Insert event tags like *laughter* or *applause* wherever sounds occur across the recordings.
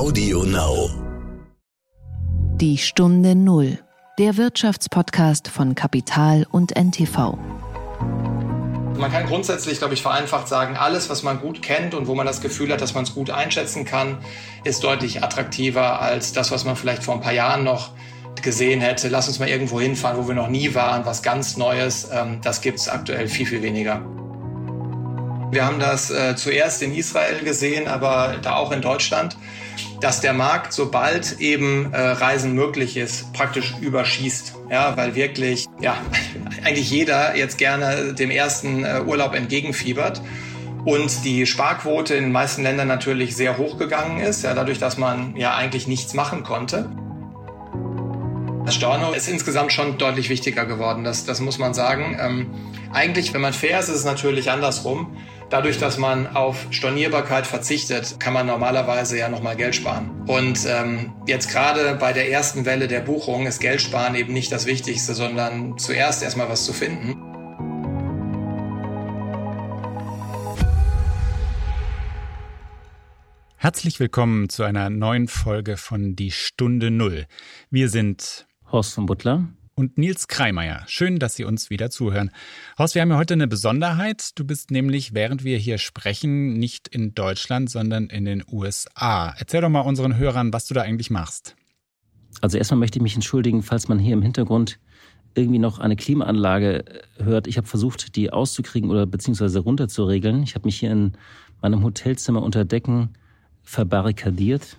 Audio Now. Die Stunde Null. Der Wirtschaftspodcast von Kapital und NTV. Man kann grundsätzlich, glaube ich, vereinfacht sagen, alles, was man gut kennt und wo man das Gefühl hat, dass man es gut einschätzen kann, ist deutlich attraktiver als das, was man vielleicht vor ein paar Jahren noch gesehen hätte. Lass uns mal irgendwo hinfahren, wo wir noch nie waren, was ganz Neues. Ähm, das gibt es aktuell viel, viel weniger. Wir haben das äh, zuerst in Israel gesehen, aber da auch in Deutschland, dass der Markt, sobald eben äh, Reisen möglich ist, praktisch überschießt. Ja, weil wirklich, ja, *laughs* eigentlich jeder jetzt gerne dem ersten äh, Urlaub entgegenfiebert und die Sparquote in den meisten Ländern natürlich sehr hoch gegangen ist, ja, dadurch, dass man ja eigentlich nichts machen konnte. Das Storno ist insgesamt schon deutlich wichtiger geworden, das, das muss man sagen. Ähm, eigentlich, wenn man fair ist, ist es natürlich andersrum. Dadurch, dass man auf Stornierbarkeit verzichtet, kann man normalerweise ja nochmal Geld sparen. Und ähm, jetzt gerade bei der ersten Welle der Buchung ist Geld sparen eben nicht das Wichtigste, sondern zuerst erstmal was zu finden. Herzlich willkommen zu einer neuen Folge von Die Stunde Null. Wir sind Horst von Butler und Nils Kreimeier. Schön, dass Sie uns wieder zuhören. Horst, wir haben ja heute eine Besonderheit. Du bist nämlich, während wir hier sprechen, nicht in Deutschland, sondern in den USA. Erzähl doch mal unseren Hörern, was du da eigentlich machst. Also erstmal möchte ich mich entschuldigen, falls man hier im Hintergrund irgendwie noch eine Klimaanlage hört. Ich habe versucht, die auszukriegen oder beziehungsweise runterzuregeln. Ich habe mich hier in meinem Hotelzimmer unter Decken verbarrikadiert.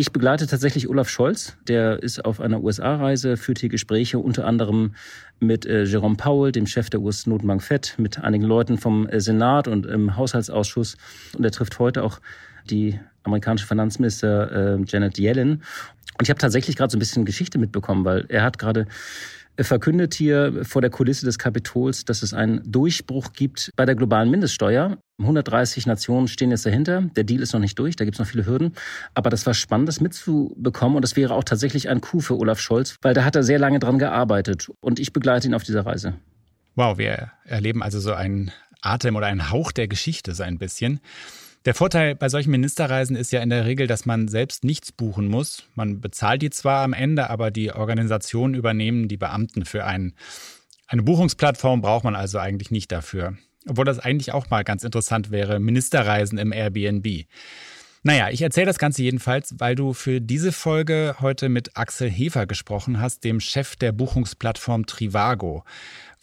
Ich begleite tatsächlich Olaf Scholz. Der ist auf einer USA-Reise, führt hier Gespräche unter anderem mit äh, Jerome Powell, dem Chef der US-Notenbank FED, mit einigen Leuten vom äh, Senat und im Haushaltsausschuss. Und er trifft heute auch die amerikanische Finanzminister äh, Janet Yellen. Und ich habe tatsächlich gerade so ein bisschen Geschichte mitbekommen, weil er hat gerade verkündet hier vor der Kulisse des Kapitols, dass es einen Durchbruch gibt bei der globalen Mindeststeuer. 130 Nationen stehen jetzt dahinter. Der Deal ist noch nicht durch, da gibt es noch viele Hürden. Aber das war spannend, das mitzubekommen. Und das wäre auch tatsächlich ein Coup für Olaf Scholz, weil da hat er sehr lange dran gearbeitet. Und ich begleite ihn auf dieser Reise. Wow, wir erleben also so einen Atem oder einen Hauch der Geschichte so ein bisschen. Der Vorteil bei solchen Ministerreisen ist ja in der Regel, dass man selbst nichts buchen muss. Man bezahlt die zwar am Ende, aber die Organisationen übernehmen die Beamten für einen. Eine Buchungsplattform braucht man also eigentlich nicht dafür. Obwohl das eigentlich auch mal ganz interessant wäre, Ministerreisen im Airbnb. Naja, ich erzähle das Ganze jedenfalls, weil du für diese Folge heute mit Axel Hefer gesprochen hast, dem Chef der Buchungsplattform Trivago.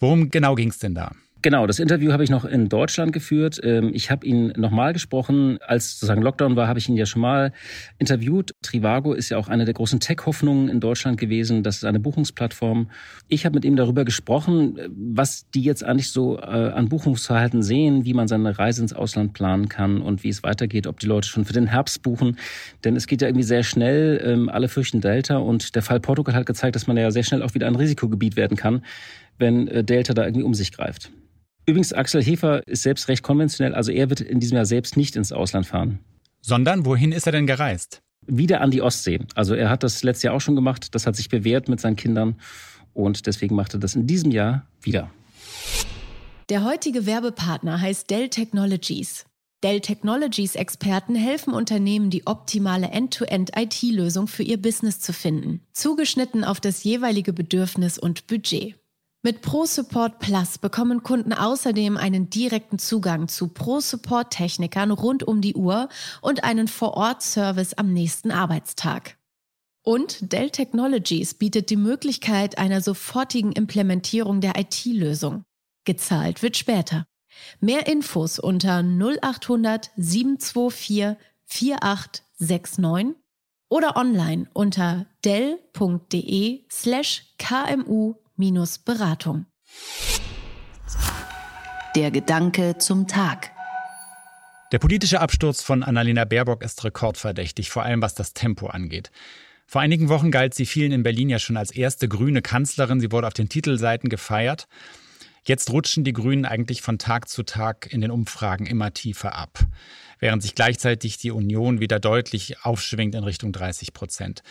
Worum genau ging es denn da? Genau, das Interview habe ich noch in Deutschland geführt. Ähm, ich habe ihn nochmal gesprochen. Als sozusagen Lockdown war, habe ich ihn ja schon mal interviewt. Trivago ist ja auch eine der großen Tech-Hoffnungen in Deutschland gewesen. Das ist eine Buchungsplattform. Ich habe mit ihm darüber gesprochen, was die jetzt eigentlich so äh, an Buchungsverhalten sehen, wie man seine Reise ins Ausland planen kann und wie es weitergeht, ob die Leute schon für den Herbst buchen. Denn es geht ja irgendwie sehr schnell. Ähm, alle fürchten Delta und der Fall Portugal hat gezeigt, dass man ja sehr schnell auch wieder ein Risikogebiet werden kann, wenn äh, Delta da irgendwie um sich greift. Übrigens, Axel Hefer ist selbst recht konventionell, also er wird in diesem Jahr selbst nicht ins Ausland fahren. Sondern wohin ist er denn gereist? Wieder an die Ostsee. Also er hat das letztes Jahr auch schon gemacht, das hat sich bewährt mit seinen Kindern und deswegen macht er das in diesem Jahr wieder. Der heutige Werbepartner heißt Dell Technologies. Dell Technologies Experten helfen Unternehmen, die optimale End-to-End-IT-Lösung für ihr Business zu finden, zugeschnitten auf das jeweilige Bedürfnis und Budget. Mit ProSupport Plus bekommen Kunden außerdem einen direkten Zugang zu ProSupport-Technikern rund um die Uhr und einen Vor-Ort-Service am nächsten Arbeitstag. Und Dell Technologies bietet die Möglichkeit einer sofortigen Implementierung der IT-Lösung. Gezahlt wird später. Mehr Infos unter 0800 724 4869 oder online unter dell.de slash kmu beratung Der Gedanke zum Tag. Der politische Absturz von Annalena Baerbock ist rekordverdächtig, vor allem was das Tempo angeht. Vor einigen Wochen galt sie vielen in Berlin ja schon als erste grüne Kanzlerin. Sie wurde auf den Titelseiten gefeiert. Jetzt rutschen die Grünen eigentlich von Tag zu Tag in den Umfragen immer tiefer ab, während sich gleichzeitig die Union wieder deutlich aufschwingt in Richtung 30 Prozent.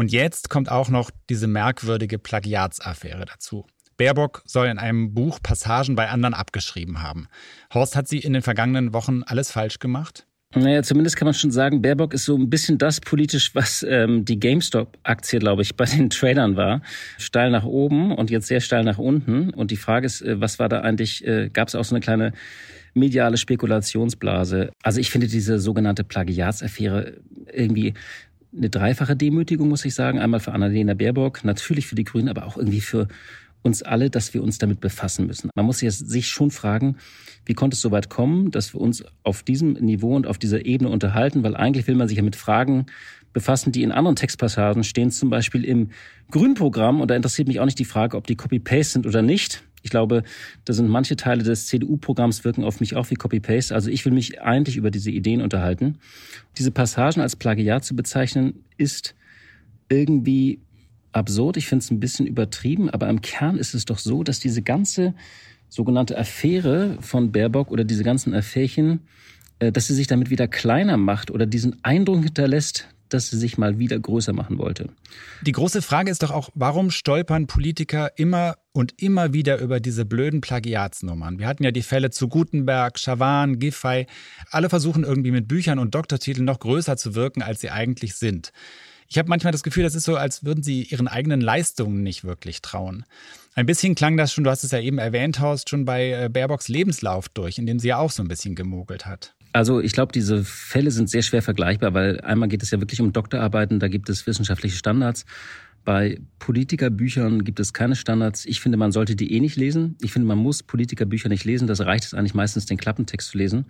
Und jetzt kommt auch noch diese merkwürdige Plagiatsaffäre dazu. Baerbock soll in einem Buch Passagen bei anderen abgeschrieben haben. Horst hat sie in den vergangenen Wochen alles falsch gemacht? Naja, zumindest kann man schon sagen, Baerbock ist so ein bisschen das politisch, was ähm, die GameStop-Aktie, glaube ich, bei den Tradern war. Steil nach oben und jetzt sehr steil nach unten. Und die Frage ist, äh, was war da eigentlich, äh, gab es auch so eine kleine mediale Spekulationsblase? Also ich finde diese sogenannte Plagiatsaffäre irgendwie eine dreifache Demütigung, muss ich sagen. Einmal für Annalena Baerbock, natürlich für die Grünen, aber auch irgendwie für uns alle, dass wir uns damit befassen müssen. Man muss sich schon fragen, wie konnte es so weit kommen, dass wir uns auf diesem Niveau und auf dieser Ebene unterhalten, weil eigentlich will man sich ja mit Fragen befassen, die in anderen Textpassagen stehen, zum Beispiel im Grünprogramm. Und da interessiert mich auch nicht die Frage, ob die Copy-Paste sind oder nicht. Ich glaube, da sind manche Teile des CDU-Programms wirken auf mich auch wie Copy-Paste. Also ich will mich eigentlich über diese Ideen unterhalten. Diese Passagen als Plagiat zu bezeichnen, ist irgendwie absurd. Ich finde es ein bisschen übertrieben, aber im Kern ist es doch so, dass diese ganze sogenannte Affäre von Baerbock oder diese ganzen Affärchen, äh, dass sie sich damit wieder kleiner macht oder diesen Eindruck hinterlässt, dass sie sich mal wieder größer machen wollte. Die große Frage ist doch auch, warum stolpern Politiker immer und immer wieder über diese blöden Plagiatsnummern? Wir hatten ja die Fälle zu Gutenberg, Schawan, Giffey. Alle versuchen irgendwie mit Büchern und Doktortiteln noch größer zu wirken, als sie eigentlich sind. Ich habe manchmal das Gefühl, das ist so, als würden sie ihren eigenen Leistungen nicht wirklich trauen. Ein bisschen klang das schon, du hast es ja eben erwähnt, Horst, schon bei äh, Baerbocks Lebenslauf durch, in dem sie ja auch so ein bisschen gemogelt hat. Also ich glaube, diese Fälle sind sehr schwer vergleichbar, weil einmal geht es ja wirklich um Doktorarbeiten, da gibt es wissenschaftliche Standards. Bei Politikerbüchern gibt es keine Standards. Ich finde, man sollte die eh nicht lesen. Ich finde, man muss Politikerbücher nicht lesen. Das reicht es eigentlich meistens, den Klappentext zu lesen.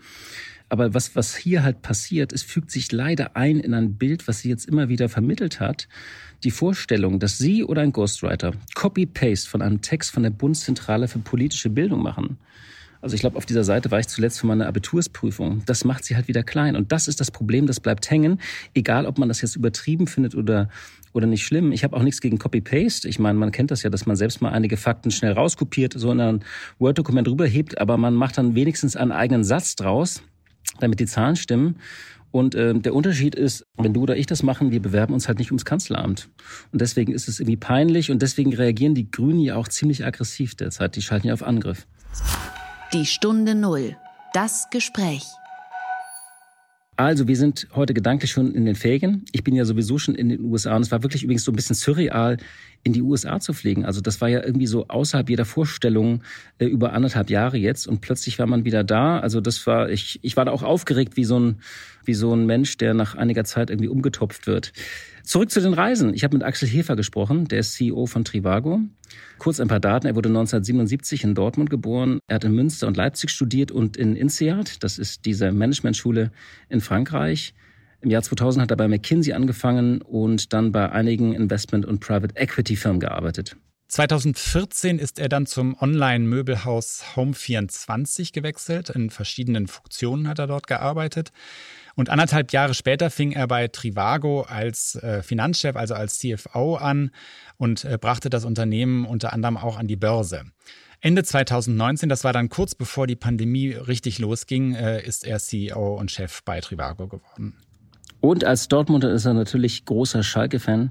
Aber was, was hier halt passiert, es fügt sich leider ein in ein Bild, was sie jetzt immer wieder vermittelt hat. Die Vorstellung, dass sie oder ein Ghostwriter Copy-Paste von einem Text von der Bundeszentrale für politische Bildung machen. Also ich glaube, auf dieser Seite war ich zuletzt für meine Abitursprüfung. Das macht sie halt wieder klein. Und das ist das Problem, das bleibt hängen. Egal, ob man das jetzt übertrieben findet oder, oder nicht schlimm. Ich habe auch nichts gegen Copy-Paste. Ich meine, man kennt das ja, dass man selbst mal einige Fakten schnell rauskopiert, so in ein Word-Dokument rüberhebt, aber man macht dann wenigstens einen eigenen Satz draus, damit die Zahlen stimmen. Und äh, der Unterschied ist, wenn du oder ich das machen, wir bewerben uns halt nicht ums Kanzleramt. Und deswegen ist es irgendwie peinlich und deswegen reagieren die Grünen ja auch ziemlich aggressiv derzeit. Die schalten ja auf Angriff. Die Stunde Null. Das Gespräch. Also, wir sind heute gedanklich schon in den Ferien. Ich bin ja sowieso schon in den USA und es war wirklich übrigens so ein bisschen surreal, in die USA zu fliegen. Also, das war ja irgendwie so außerhalb jeder Vorstellung äh, über anderthalb Jahre jetzt und plötzlich war man wieder da. Also, das war, ich, ich war da auch aufgeregt wie so ein, wie so ein Mensch, der nach einiger Zeit irgendwie umgetopft wird. Zurück zu den Reisen. Ich habe mit Axel Hefer gesprochen, der ist CEO von Trivago. Kurz ein paar Daten. Er wurde 1977 in Dortmund geboren. Er hat in Münster und Leipzig studiert und in INSEAD, das ist diese Managementschule in Frankreich. Im Jahr 2000 hat er bei McKinsey angefangen und dann bei einigen Investment- und Private Equity-Firmen gearbeitet. 2014 ist er dann zum Online-Möbelhaus Home24 gewechselt. In verschiedenen Funktionen hat er dort gearbeitet. Und anderthalb Jahre später fing er bei Trivago als äh, Finanzchef, also als CFO an und äh, brachte das Unternehmen unter anderem auch an die Börse. Ende 2019, das war dann kurz bevor die Pandemie richtig losging, äh, ist er CEO und Chef bei Trivago geworden. Und als Dortmunder ist er natürlich großer Schalke-Fan.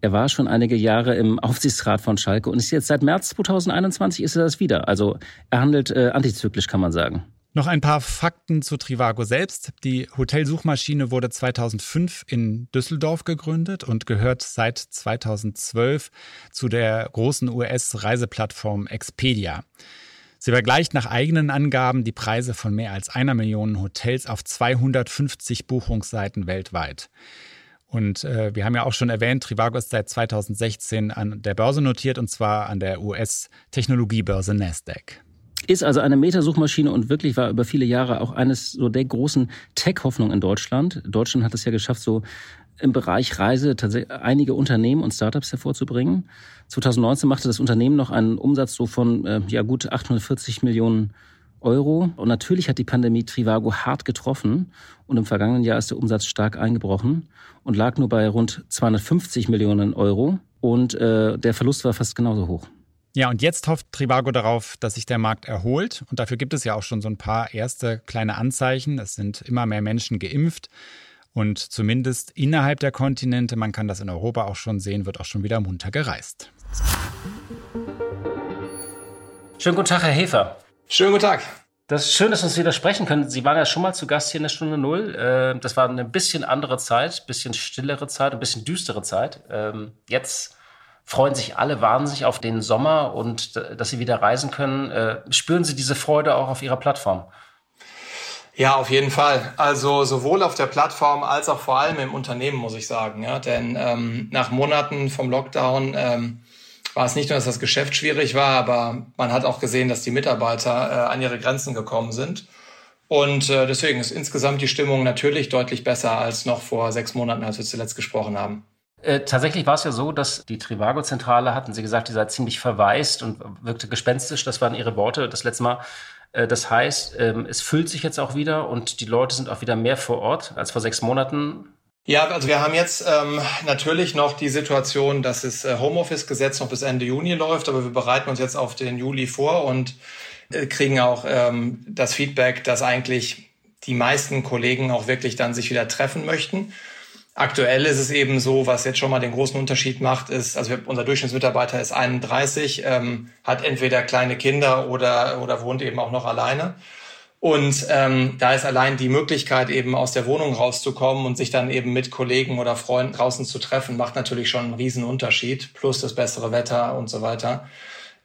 Er war schon einige Jahre im Aufsichtsrat von Schalke und ist jetzt seit März 2021 ist er das wieder. Also er handelt äh, antizyklisch, kann man sagen. Noch ein paar Fakten zu Trivago selbst. Die Hotelsuchmaschine wurde 2005 in Düsseldorf gegründet und gehört seit 2012 zu der großen US-Reiseplattform Expedia. Sie vergleicht nach eigenen Angaben die Preise von mehr als einer Million Hotels auf 250 Buchungsseiten weltweit. Und äh, wir haben ja auch schon erwähnt, Trivago ist seit 2016 an der Börse notiert und zwar an der US-Technologiebörse Nasdaq. Ist also eine Metasuchmaschine und wirklich war über viele Jahre auch eines so der großen Tech-Hoffnungen in Deutschland. Deutschland hat es ja geschafft, so im Bereich Reise tatsächlich einige Unternehmen und Startups hervorzubringen. 2019 machte das Unternehmen noch einen Umsatz so von äh, ja gut 840 Millionen Euro. Und natürlich hat die Pandemie Trivago hart getroffen. Und im vergangenen Jahr ist der Umsatz stark eingebrochen und lag nur bei rund 250 Millionen Euro. Und äh, der Verlust war fast genauso hoch. Ja, und jetzt hofft Trivago darauf, dass sich der Markt erholt. Und dafür gibt es ja auch schon so ein paar erste kleine Anzeichen. Es sind immer mehr Menschen geimpft. Und zumindest innerhalb der Kontinente, man kann das in Europa auch schon sehen, wird auch schon wieder munter gereist. Schönen guten Tag, Herr Hefer. Schönen guten Tag. Das ist schön, dass wir uns wieder sprechen können. Sie waren ja schon mal zu Gast hier in der Stunde Null. Ähm, das war eine bisschen andere Zeit, bisschen stillere Zeit, ein bisschen düstere Zeit. Ähm, jetzt freuen sich alle wahnsinnig auf den Sommer und dass sie wieder reisen können. Äh, spüren Sie diese Freude auch auf Ihrer Plattform? Ja, auf jeden Fall. Also sowohl auf der Plattform als auch vor allem im Unternehmen, muss ich sagen. Ja, denn ähm, nach Monaten vom Lockdown ähm, war es nicht nur, dass das Geschäft schwierig war, aber man hat auch gesehen, dass die Mitarbeiter äh, an ihre Grenzen gekommen sind. Und äh, deswegen ist insgesamt die Stimmung natürlich deutlich besser als noch vor sechs Monaten, als wir zuletzt gesprochen haben. Äh, tatsächlich war es ja so, dass die Trivago-Zentrale, hatten Sie gesagt, die sei ziemlich verwaist und wirkte gespenstisch. Das waren Ihre Worte das letzte Mal. Äh, das heißt, ähm, es füllt sich jetzt auch wieder und die Leute sind auch wieder mehr vor Ort als vor sechs Monaten. Ja, also wir haben jetzt ähm, natürlich noch die Situation, dass das äh, Homeoffice-Gesetz noch bis Ende Juni läuft, aber wir bereiten uns jetzt auf den Juli vor und äh, kriegen auch ähm, das Feedback, dass eigentlich die meisten Kollegen auch wirklich dann sich wieder treffen möchten. Aktuell ist es eben so, was jetzt schon mal den großen Unterschied macht, ist, also unser Durchschnittsmitarbeiter ist 31, ähm, hat entweder kleine Kinder oder, oder wohnt eben auch noch alleine. Und ähm, da ist allein die Möglichkeit, eben aus der Wohnung rauszukommen und sich dann eben mit Kollegen oder Freunden draußen zu treffen, macht natürlich schon einen riesen Unterschied, plus das bessere Wetter und so weiter.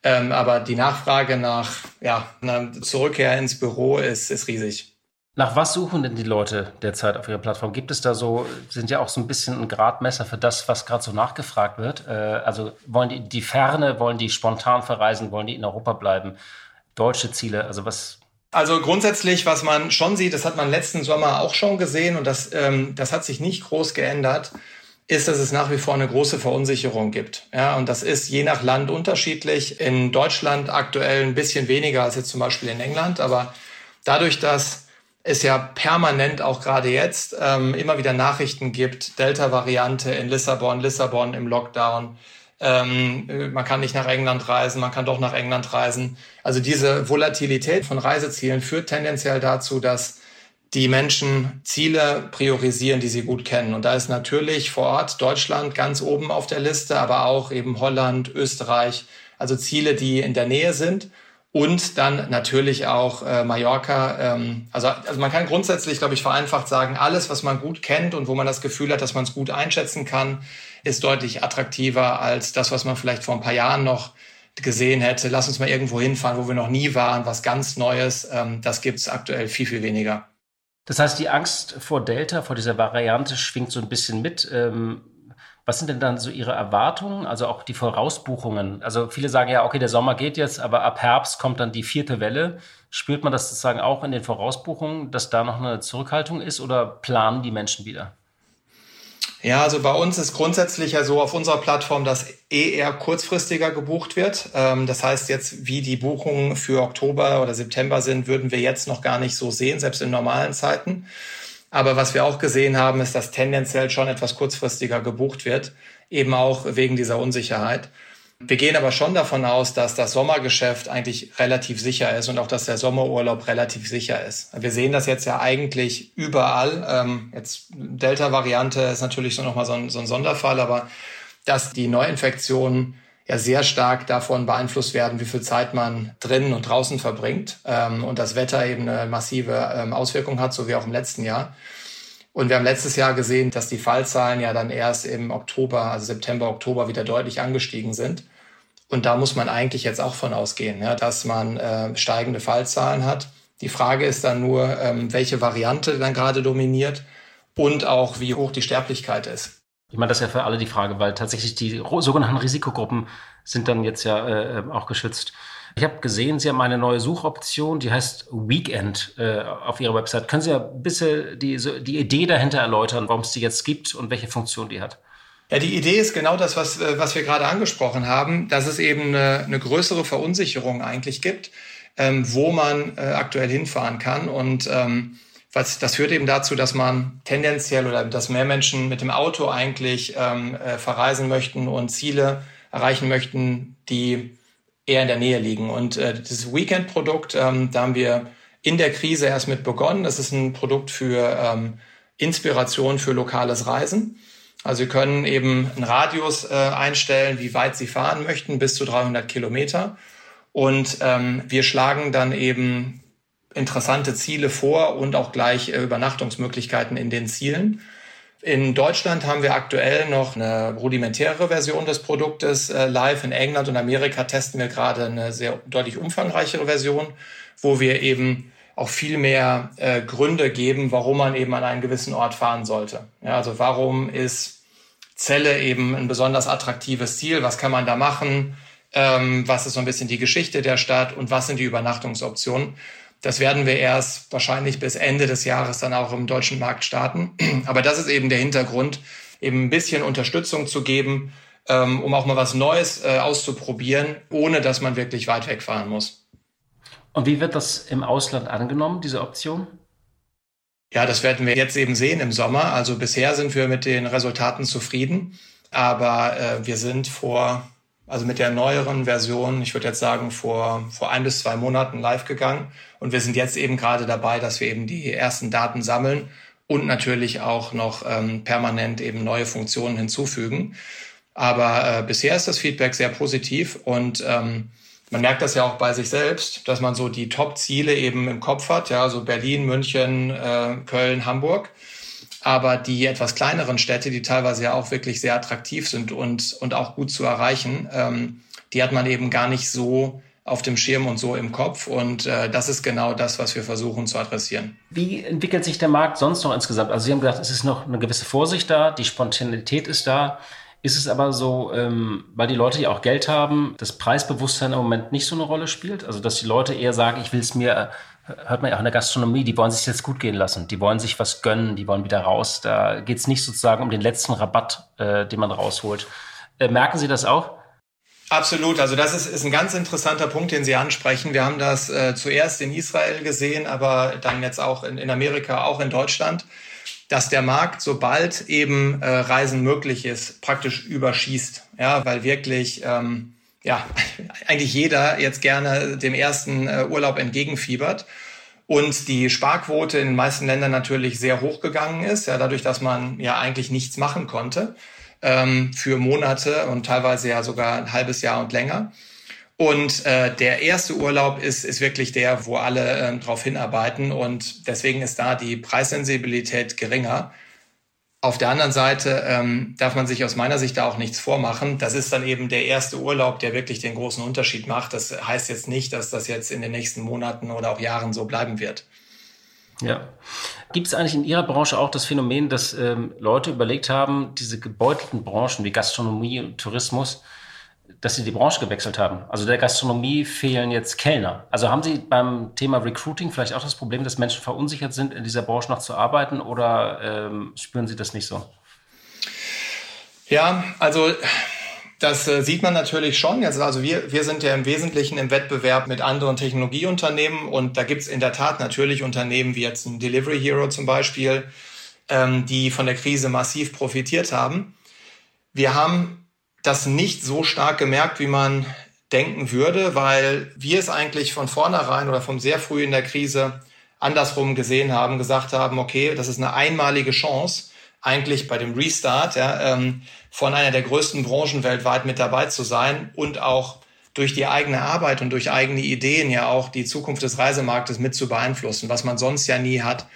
Ähm, aber die Nachfrage nach ja, einer Zurückkehr ins Büro ist, ist riesig. Nach was suchen denn die Leute derzeit auf ihrer Plattform? Gibt es da so, sind ja auch so ein bisschen ein Gradmesser für das, was gerade so nachgefragt wird? Äh, also wollen die die Ferne, wollen die spontan verreisen, wollen die in Europa bleiben? Deutsche Ziele, also was, also grundsätzlich, was man schon sieht, das hat man letzten Sommer auch schon gesehen und das, ähm, das hat sich nicht groß geändert, ist, dass es nach wie vor eine große Verunsicherung gibt. Ja, und das ist je nach Land unterschiedlich. In Deutschland aktuell ein bisschen weniger als jetzt zum Beispiel in England, aber dadurch, dass es ja permanent auch gerade jetzt ähm, immer wieder Nachrichten gibt, Delta-Variante in Lissabon, Lissabon im Lockdown, ähm, man kann nicht nach England reisen, man kann doch nach England reisen. Also diese Volatilität von Reisezielen führt tendenziell dazu, dass die Menschen Ziele priorisieren, die sie gut kennen. Und da ist natürlich vor Ort Deutschland ganz oben auf der Liste, aber auch eben Holland, Österreich, also Ziele, die in der Nähe sind. Und dann natürlich auch äh, Mallorca. Ähm, also, also man kann grundsätzlich, glaube ich, vereinfacht sagen, alles, was man gut kennt und wo man das Gefühl hat, dass man es gut einschätzen kann, ist deutlich attraktiver als das, was man vielleicht vor ein paar Jahren noch gesehen hätte. Lass uns mal irgendwo hinfahren, wo wir noch nie waren, was ganz Neues. Ähm, das gibt es aktuell viel, viel weniger. Das heißt, die Angst vor Delta, vor dieser Variante schwingt so ein bisschen mit. Ähm, was sind denn dann so Ihre Erwartungen, also auch die Vorausbuchungen? Also viele sagen ja, okay, der Sommer geht jetzt, aber ab Herbst kommt dann die vierte Welle. Spürt man das sozusagen auch in den Vorausbuchungen, dass da noch eine Zurückhaltung ist oder planen die Menschen wieder? Ja, also bei uns ist grundsätzlich ja so auf unserer Plattform, dass eh eher kurzfristiger gebucht wird. Ähm, das heißt jetzt, wie die Buchungen für Oktober oder September sind, würden wir jetzt noch gar nicht so sehen, selbst in normalen Zeiten. Aber was wir auch gesehen haben, ist, dass tendenziell schon etwas kurzfristiger gebucht wird, eben auch wegen dieser Unsicherheit. Wir gehen aber schon davon aus, dass das Sommergeschäft eigentlich relativ sicher ist und auch, dass der Sommerurlaub relativ sicher ist. Wir sehen das jetzt ja eigentlich überall. Ähm, jetzt Delta-Variante ist natürlich so nochmal so ein, so ein Sonderfall, aber dass die Neuinfektionen ja sehr stark davon beeinflusst werden, wie viel Zeit man drinnen und draußen verbringt ähm, und das Wetter eben eine massive ähm, Auswirkung hat, so wie auch im letzten Jahr. Und wir haben letztes Jahr gesehen, dass die Fallzahlen ja dann erst im Oktober, also September, Oktober wieder deutlich angestiegen sind. Und da muss man eigentlich jetzt auch von ausgehen, ja, dass man äh, steigende Fallzahlen hat. Die Frage ist dann nur, ähm, welche Variante dann gerade dominiert und auch wie hoch die Sterblichkeit ist. Ich meine, das ist ja für alle die Frage, weil tatsächlich die sogenannten Risikogruppen sind dann jetzt ja äh, auch geschützt. Ich habe gesehen, Sie haben eine neue Suchoption, die heißt Weekend äh, auf Ihrer Website. Können Sie ja ein bisschen die, so, die Idee dahinter erläutern, warum es die jetzt gibt und welche Funktion die hat? Ja, die Idee ist genau das, was, äh, was wir gerade angesprochen haben, dass es eben eine, eine größere Verunsicherung eigentlich gibt, ähm, wo man äh, aktuell hinfahren kann. Und ähm, was, das führt eben dazu, dass man tendenziell oder dass mehr Menschen mit dem Auto eigentlich ähm, äh, verreisen möchten und Ziele erreichen möchten, die eher in der Nähe liegen. Und äh, dieses Weekend-Produkt, ähm, da haben wir in der Krise erst mit begonnen. Das ist ein Produkt für ähm, Inspiration für lokales Reisen. Also Sie können eben einen Radius äh, einstellen, wie weit Sie fahren möchten, bis zu 300 Kilometer. Und ähm, wir schlagen dann eben interessante Ziele vor und auch gleich äh, Übernachtungsmöglichkeiten in den Zielen. In Deutschland haben wir aktuell noch eine rudimentäre Version des Produktes äh, live. In England und Amerika testen wir gerade eine sehr deutlich umfangreichere Version, wo wir eben auch viel mehr äh, Gründe geben, warum man eben an einen gewissen Ort fahren sollte. Ja, also warum ist Celle eben ein besonders attraktives Ziel? Was kann man da machen? Ähm, was ist so ein bisschen die Geschichte der Stadt und was sind die Übernachtungsoptionen? Das werden wir erst wahrscheinlich bis Ende des Jahres dann auch im deutschen Markt starten. *clears throat* Aber das ist eben der Hintergrund, eben ein bisschen Unterstützung zu geben, ähm, um auch mal was Neues äh, auszuprobieren, ohne dass man wirklich weit wegfahren muss. Und wie wird das im Ausland angenommen, diese Option? Ja, das werden wir jetzt eben sehen im Sommer. Also bisher sind wir mit den Resultaten zufrieden, aber äh, wir sind vor also mit der neueren Version, ich würde jetzt sagen, vor, vor ein bis zwei Monaten live gegangen. Und wir sind jetzt eben gerade dabei, dass wir eben die ersten Daten sammeln und natürlich auch noch ähm, permanent eben neue Funktionen hinzufügen. Aber äh, bisher ist das Feedback sehr positiv und ähm, man merkt das ja auch bei sich selbst, dass man so die Top-Ziele eben im Kopf hat, ja, so Berlin, München, äh, Köln, Hamburg. Aber die etwas kleineren Städte, die teilweise ja auch wirklich sehr attraktiv sind und, und auch gut zu erreichen, ähm, die hat man eben gar nicht so auf dem Schirm und so im Kopf. Und äh, das ist genau das, was wir versuchen zu adressieren. Wie entwickelt sich der Markt sonst noch insgesamt? Also Sie haben gesagt, es ist noch eine gewisse Vorsicht da, die Spontanität ist da. Ist es aber so, ähm, weil die Leute ja auch Geld haben, das Preisbewusstsein im Moment nicht so eine Rolle spielt? Also dass die Leute eher sagen, ich will es mir hört man ja auch in der Gastronomie, die wollen sich jetzt gut gehen lassen, die wollen sich was gönnen, die wollen wieder raus. Da geht es nicht sozusagen um den letzten Rabatt, äh, den man rausholt. Äh, merken Sie das auch? Absolut. Also das ist, ist ein ganz interessanter Punkt, den Sie ansprechen. Wir haben das äh, zuerst in Israel gesehen, aber dann jetzt auch in, in Amerika, auch in Deutschland, dass der Markt, sobald eben äh, Reisen möglich ist, praktisch überschießt. Ja, weil wirklich ähm, ja, *laughs* eigentlich jeder jetzt gerne dem ersten äh, Urlaub entgegenfiebert und die Sparquote in den meisten Ländern natürlich sehr hoch gegangen ist, ja, dadurch, dass man ja eigentlich nichts machen konnte ähm, für Monate und teilweise ja sogar ein halbes Jahr und länger. Und äh, der erste Urlaub ist, ist wirklich der, wo alle äh, darauf hinarbeiten und deswegen ist da die Preissensibilität geringer. Auf der anderen Seite ähm, darf man sich aus meiner Sicht da auch nichts vormachen. Das ist dann eben der erste Urlaub, der wirklich den großen Unterschied macht. Das heißt jetzt nicht, dass das jetzt in den nächsten Monaten oder auch Jahren so bleiben wird. Ja. Gibt es eigentlich in Ihrer Branche auch das Phänomen, dass ähm, Leute überlegt haben, diese gebeutelten Branchen wie Gastronomie und Tourismus, dass sie die Branche gewechselt haben. Also der Gastronomie fehlen jetzt Kellner. Also haben Sie beim Thema Recruiting vielleicht auch das Problem, dass Menschen verunsichert sind, in dieser Branche noch zu arbeiten oder ähm, spüren Sie das nicht so? Ja, also das äh, sieht man natürlich schon. Jetzt, also wir, wir sind ja im Wesentlichen im Wettbewerb mit anderen Technologieunternehmen und da gibt es in der Tat natürlich Unternehmen wie jetzt ein Delivery Hero zum Beispiel, ähm, die von der Krise massiv profitiert haben. Wir haben das nicht so stark gemerkt, wie man denken würde, weil wir es eigentlich von vornherein oder vom sehr früh in der Krise andersrum gesehen haben, gesagt haben, okay, das ist eine einmalige Chance, eigentlich bei dem Restart ja, ähm, von einer der größten Branchen weltweit mit dabei zu sein und auch durch die eigene Arbeit und durch eigene Ideen ja auch die Zukunft des Reisemarktes mit zu beeinflussen, was man sonst ja nie hat.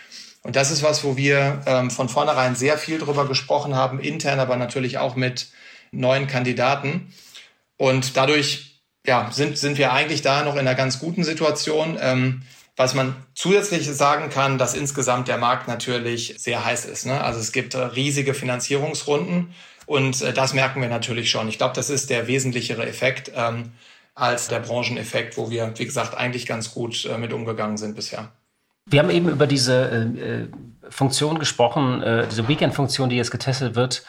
Und das ist was, wo wir ähm, von vornherein sehr viel drüber gesprochen haben, intern, aber natürlich auch mit neuen Kandidaten. Und dadurch ja, sind, sind wir eigentlich da noch in einer ganz guten Situation. Ähm, was man zusätzlich sagen kann, dass insgesamt der Markt natürlich sehr heiß ist. Ne? Also es gibt riesige Finanzierungsrunden und äh, das merken wir natürlich schon. Ich glaube, das ist der wesentlichere Effekt ähm, als der Brancheneffekt, wo wir, wie gesagt, eigentlich ganz gut äh, mit umgegangen sind bisher. Wir haben eben über diese äh, Funktion gesprochen, äh, diese Weekend-Funktion, die jetzt getestet wird.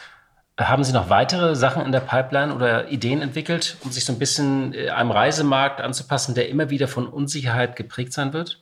Haben Sie noch weitere Sachen in der Pipeline oder Ideen entwickelt, um sich so ein bisschen äh, einem Reisemarkt anzupassen, der immer wieder von Unsicherheit geprägt sein wird?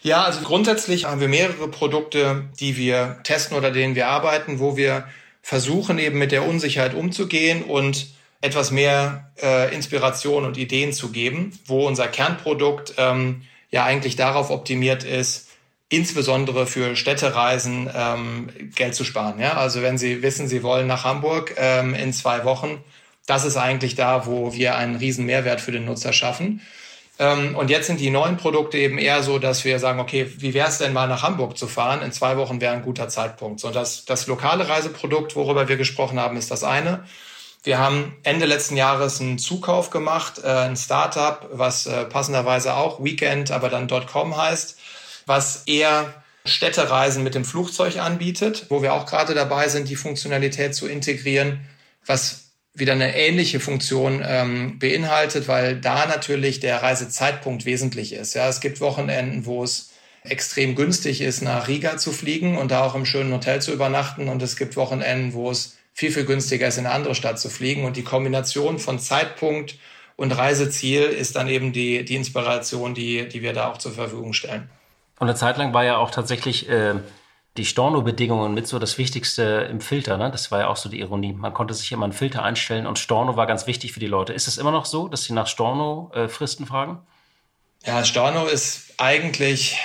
Ja, also grundsätzlich haben wir mehrere Produkte, die wir testen oder denen wir arbeiten, wo wir versuchen eben mit der Unsicherheit umzugehen und etwas mehr äh, Inspiration und Ideen zu geben, wo unser Kernprodukt ähm, ja eigentlich darauf optimiert ist, insbesondere für Städtereisen ähm, Geld zu sparen. Ja? Also wenn Sie wissen, Sie wollen nach Hamburg ähm, in zwei Wochen, das ist eigentlich da, wo wir einen riesen Mehrwert für den Nutzer schaffen. Ähm, und jetzt sind die neuen Produkte eben eher so, dass wir sagen, okay, wie wäre es denn mal nach Hamburg zu fahren? In zwei Wochen wäre ein guter Zeitpunkt. So, das, das lokale Reiseprodukt, worüber wir gesprochen haben, ist das eine. Wir haben Ende letzten Jahres einen Zukauf gemacht, äh, ein Startup, was äh, passenderweise auch Weekend, aber dann .com heißt, was eher Städtereisen mit dem Flugzeug anbietet, wo wir auch gerade dabei sind, die Funktionalität zu integrieren, was wieder eine ähnliche Funktion ähm, beinhaltet, weil da natürlich der Reisezeitpunkt wesentlich ist. Ja, es gibt Wochenenden, wo es extrem günstig ist, nach Riga zu fliegen und da auch im schönen Hotel zu übernachten. Und es gibt Wochenenden, wo es viel, viel günstiger ist, in eine andere Stadt zu fliegen. Und die Kombination von Zeitpunkt und Reiseziel ist dann eben die, die Inspiration, die, die wir da auch zur Verfügung stellen. Und eine Zeit lang war ja auch tatsächlich äh, die Storno-Bedingungen mit so das Wichtigste im Filter. Ne? Das war ja auch so die Ironie. Man konnte sich immer einen Filter einstellen und Storno war ganz wichtig für die Leute. Ist es immer noch so, dass sie nach Storno-Fristen äh, fragen? Ja, Storno ist eigentlich,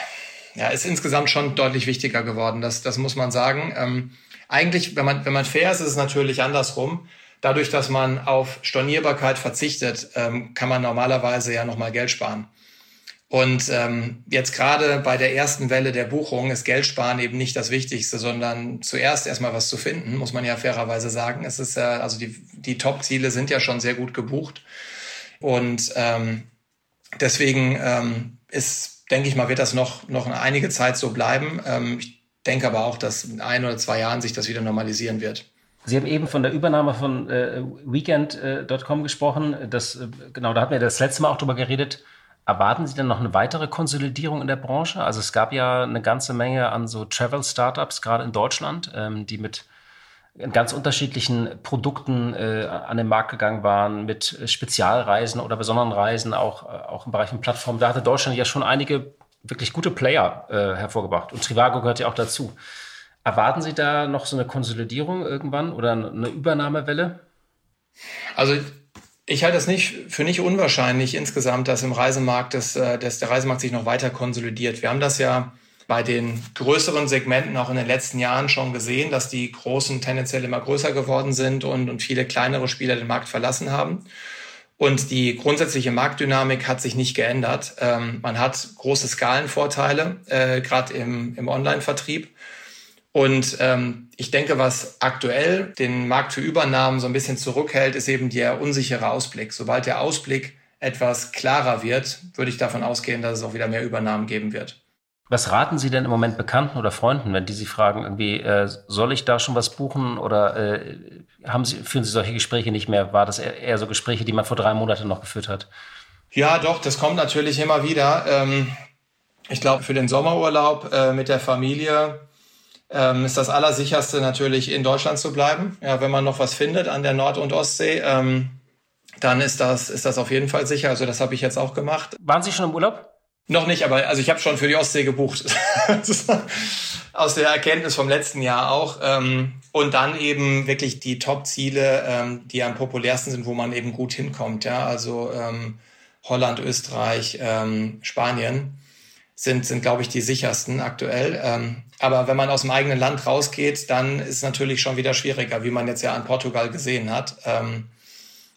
ja, ist insgesamt schon deutlich wichtiger geworden. Das, das muss man sagen. Ähm, eigentlich, wenn man, wenn man fair ist, ist es natürlich andersrum. Dadurch, dass man auf Stornierbarkeit verzichtet, ähm, kann man normalerweise ja nochmal Geld sparen. Und ähm, jetzt gerade bei der ersten Welle der Buchung ist Geldsparen eben nicht das Wichtigste, sondern zuerst erstmal was zu finden, muss man ja fairerweise sagen. Es ist ja, also die, die Top-Ziele sind ja schon sehr gut gebucht. Und ähm, deswegen ähm, ist, denke ich mal, wird das noch, noch einige Zeit so bleiben. Ähm, ich denke aber auch, dass in ein oder zwei Jahren sich das wieder normalisieren wird. Sie haben eben von der Übernahme von äh, Weekend.com äh, gesprochen. Das, äh, genau, da hatten wir das letzte Mal auch drüber geredet Erwarten Sie denn noch eine weitere Konsolidierung in der Branche? Also es gab ja eine ganze Menge an so Travel-Startups, gerade in Deutschland, ähm, die mit ganz unterschiedlichen Produkten äh, an den Markt gegangen waren, mit Spezialreisen oder besonderen Reisen, auch, äh, auch im Bereich von Plattformen. Da hatte Deutschland ja schon einige wirklich gute Player äh, hervorgebracht. Und Trivago gehört ja auch dazu. Erwarten Sie da noch so eine Konsolidierung irgendwann oder eine Übernahmewelle? Also ich halte es nicht für nicht unwahrscheinlich insgesamt, dass im Reisemarkt das, äh, dass der Reisemarkt sich noch weiter konsolidiert. Wir haben das ja bei den größeren Segmenten auch in den letzten Jahren schon gesehen, dass die großen tendenziell immer größer geworden sind und, und viele kleinere Spieler den Markt verlassen haben. Und die grundsätzliche Marktdynamik hat sich nicht geändert. Ähm, man hat große Skalenvorteile, äh, gerade im, im Online-Vertrieb. Und ähm, ich denke, was aktuell den Markt für Übernahmen so ein bisschen zurückhält, ist eben der unsichere Ausblick. Sobald der Ausblick etwas klarer wird, würde ich davon ausgehen, dass es auch wieder mehr Übernahmen geben wird. Was raten Sie denn im Moment Bekannten oder Freunden, wenn die Sie fragen, irgendwie, äh, soll ich da schon was buchen oder äh, haben Sie, führen Sie solche Gespräche nicht mehr? War das eher, eher so Gespräche, die man vor drei Monaten noch geführt hat? Ja, doch, das kommt natürlich immer wieder. Ähm, ich glaube, für den Sommerurlaub äh, mit der Familie ähm, ist das Allersicherste natürlich in Deutschland zu bleiben. Ja, wenn man noch was findet an der Nord- und Ostsee, ähm, dann ist das, ist das auf jeden Fall sicher. Also das habe ich jetzt auch gemacht. Waren Sie schon im Urlaub? Noch nicht, aber also ich habe schon für die Ostsee gebucht. *laughs* Aus der Erkenntnis vom letzten Jahr auch. Ähm, und dann eben wirklich die Top-Ziele, ähm, die am populärsten sind, wo man eben gut hinkommt. Ja, also ähm, Holland, Österreich, ähm, Spanien sind, sind glaube ich, die sichersten aktuell. Ähm, aber wenn man aus dem eigenen Land rausgeht, dann ist es natürlich schon wieder schwieriger, wie man jetzt ja an Portugal gesehen hat. Ähm,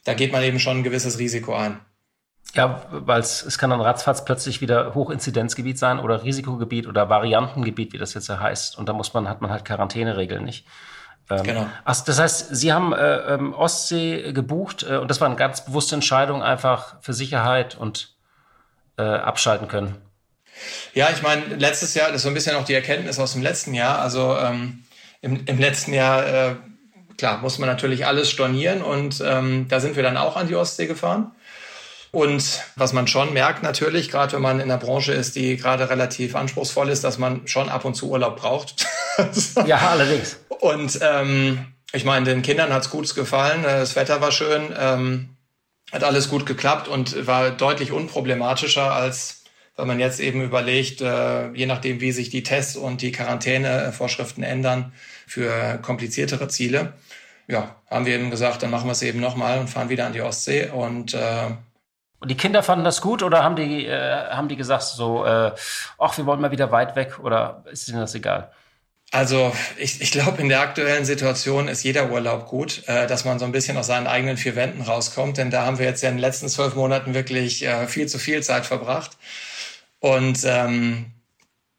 da geht man eben schon ein gewisses Risiko ein. Ja, weil es, kann dann ratzfatz plötzlich wieder Hochinzidenzgebiet sein oder Risikogebiet oder Variantengebiet, wie das jetzt ja heißt. Und da muss man, hat man halt Quarantäneregeln nicht. Ähm, genau. Also das heißt, Sie haben äh, ähm, Ostsee gebucht äh, und das war eine ganz bewusste Entscheidung, einfach für Sicherheit und äh, abschalten können. Ja, ich meine, letztes Jahr, das ist so ein bisschen auch die Erkenntnis aus dem letzten Jahr. Also ähm, im, im letzten Jahr, äh, klar, muss man natürlich alles stornieren und ähm, da sind wir dann auch an die Ostsee gefahren. Und was man schon merkt natürlich, gerade wenn man in einer Branche ist, die gerade relativ anspruchsvoll ist, dass man schon ab und zu Urlaub braucht. *laughs* ja, allerdings. Und ähm, ich meine, den Kindern hat's gut gefallen, das Wetter war schön, ähm, hat alles gut geklappt und war deutlich unproblematischer als wenn man jetzt eben überlegt, äh, je nachdem, wie sich die Tests und die Quarantänevorschriften ändern für kompliziertere Ziele, ja, haben wir eben gesagt, dann machen wir es eben nochmal und fahren wieder an die Ostsee und äh, und die Kinder fanden das gut oder haben die, äh, haben die gesagt so, äh, ach, wir wollen mal wieder weit weg oder ist ihnen das egal? Also ich, ich glaube, in der aktuellen Situation ist jeder Urlaub gut, äh, dass man so ein bisschen aus seinen eigenen vier Wänden rauskommt. Denn da haben wir jetzt ja in den letzten zwölf Monaten wirklich äh, viel zu viel Zeit verbracht. Und ähm,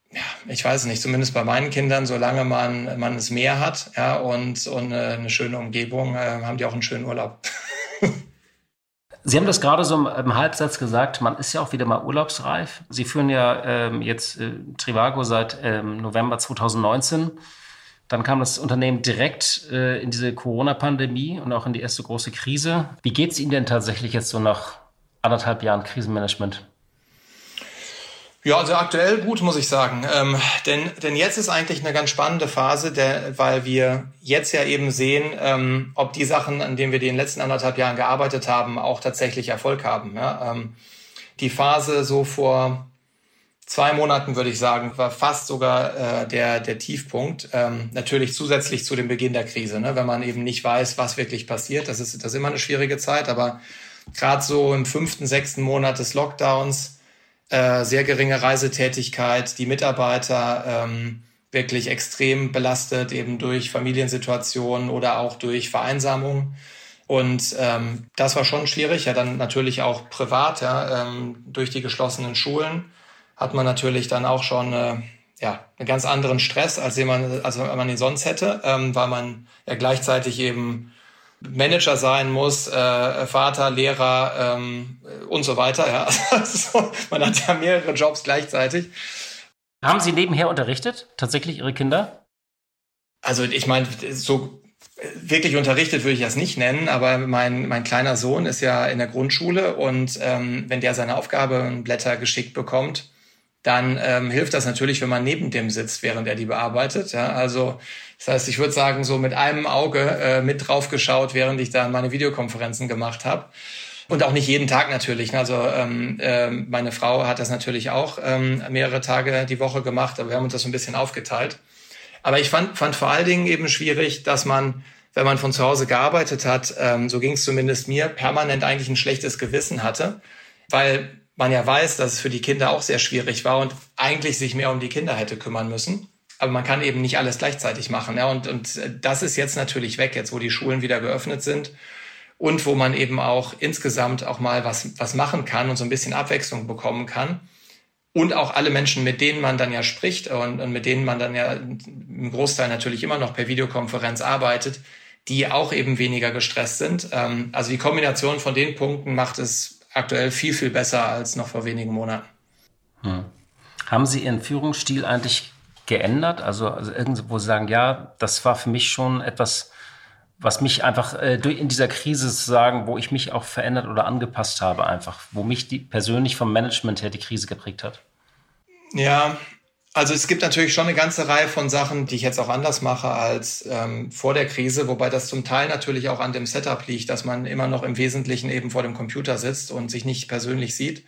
ja, ich weiß nicht, zumindest bei meinen Kindern, solange man, man es mehr hat ja, und, und eine, schöne Umgebung, äh, haben die auch einen schönen Urlaub. *laughs* Sie haben das gerade so im Halbsatz gesagt, man ist ja auch wieder mal urlaubsreif. Sie führen ja ähm, jetzt äh, Trivago seit ähm, November 2019. Dann kam das Unternehmen direkt äh, in diese Corona-Pandemie und auch in die erste große Krise. Wie geht es Ihnen denn tatsächlich jetzt so nach anderthalb Jahren Krisenmanagement? Ja, also aktuell gut, muss ich sagen. Ähm, denn, denn jetzt ist eigentlich eine ganz spannende Phase, der, weil wir jetzt ja eben sehen, ähm, ob die Sachen, an denen wir die in den letzten anderthalb Jahren gearbeitet haben, auch tatsächlich Erfolg haben. Ja? Ähm, die Phase so vor zwei Monaten, würde ich sagen, war fast sogar äh, der, der Tiefpunkt. Ähm, natürlich zusätzlich zu dem Beginn der Krise, ne? wenn man eben nicht weiß, was wirklich passiert. Das ist, das ist immer eine schwierige Zeit, aber gerade so im fünften, sechsten Monat des Lockdowns, äh, sehr geringe Reisetätigkeit, die Mitarbeiter ähm, wirklich extrem belastet, eben durch Familiensituationen oder auch durch Vereinsamung. Und ähm, das war schon schwierig, ja dann natürlich auch privat, ja, ähm, durch die geschlossenen Schulen hat man natürlich dann auch schon äh, ja, einen ganz anderen Stress, als, man, als man ihn sonst hätte, ähm, weil man ja gleichzeitig eben Manager sein muss, äh, Vater, Lehrer ähm, und so weiter. Ja. *laughs* Also, man hat ja mehrere Jobs gleichzeitig. Haben Sie nebenher unterrichtet, tatsächlich Ihre Kinder? Also ich meine, so wirklich unterrichtet würde ich das nicht nennen, aber mein, mein kleiner Sohn ist ja in der Grundschule und ähm, wenn der seine Aufgabenblätter geschickt bekommt, dann ähm, hilft das natürlich, wenn man neben dem sitzt, während er die bearbeitet. Ja? Also das heißt, ich würde sagen, so mit einem Auge äh, mit drauf geschaut, während ich da meine Videokonferenzen gemacht habe. Und auch nicht jeden Tag natürlich. Ne? Also ähm, äh, meine Frau hat das natürlich auch ähm, mehrere Tage die Woche gemacht, aber wir haben uns das so ein bisschen aufgeteilt. Aber ich fand, fand vor allen Dingen eben schwierig, dass man, wenn man von zu Hause gearbeitet hat, ähm, so ging es zumindest mir, permanent eigentlich ein schlechtes Gewissen hatte, weil man ja weiß, dass es für die Kinder auch sehr schwierig war und eigentlich sich mehr um die Kinder hätte kümmern müssen. Aber man kann eben nicht alles gleichzeitig machen. Ja? Und, und das ist jetzt natürlich weg, jetzt wo die Schulen wieder geöffnet sind und wo man eben auch insgesamt auch mal was, was machen kann und so ein bisschen Abwechslung bekommen kann. Und auch alle Menschen, mit denen man dann ja spricht und, und mit denen man dann ja im Großteil natürlich immer noch per Videokonferenz arbeitet, die auch eben weniger gestresst sind. Ähm, also die Kombination von den Punkten macht es aktuell viel, viel besser als noch vor wenigen Monaten. Hm. Haben Sie Ihren Führungsstil eigentlich geändert? Also, also irgendwo sagen, ja, das war für mich schon etwas, was mich einfach äh, in dieser Krise sagen, wo ich mich auch verändert oder angepasst habe, einfach, wo mich die persönlich vom Management her die Krise geprägt hat? Ja, also es gibt natürlich schon eine ganze Reihe von Sachen, die ich jetzt auch anders mache als ähm, vor der Krise, wobei das zum Teil natürlich auch an dem Setup liegt, dass man immer noch im Wesentlichen eben vor dem Computer sitzt und sich nicht persönlich sieht.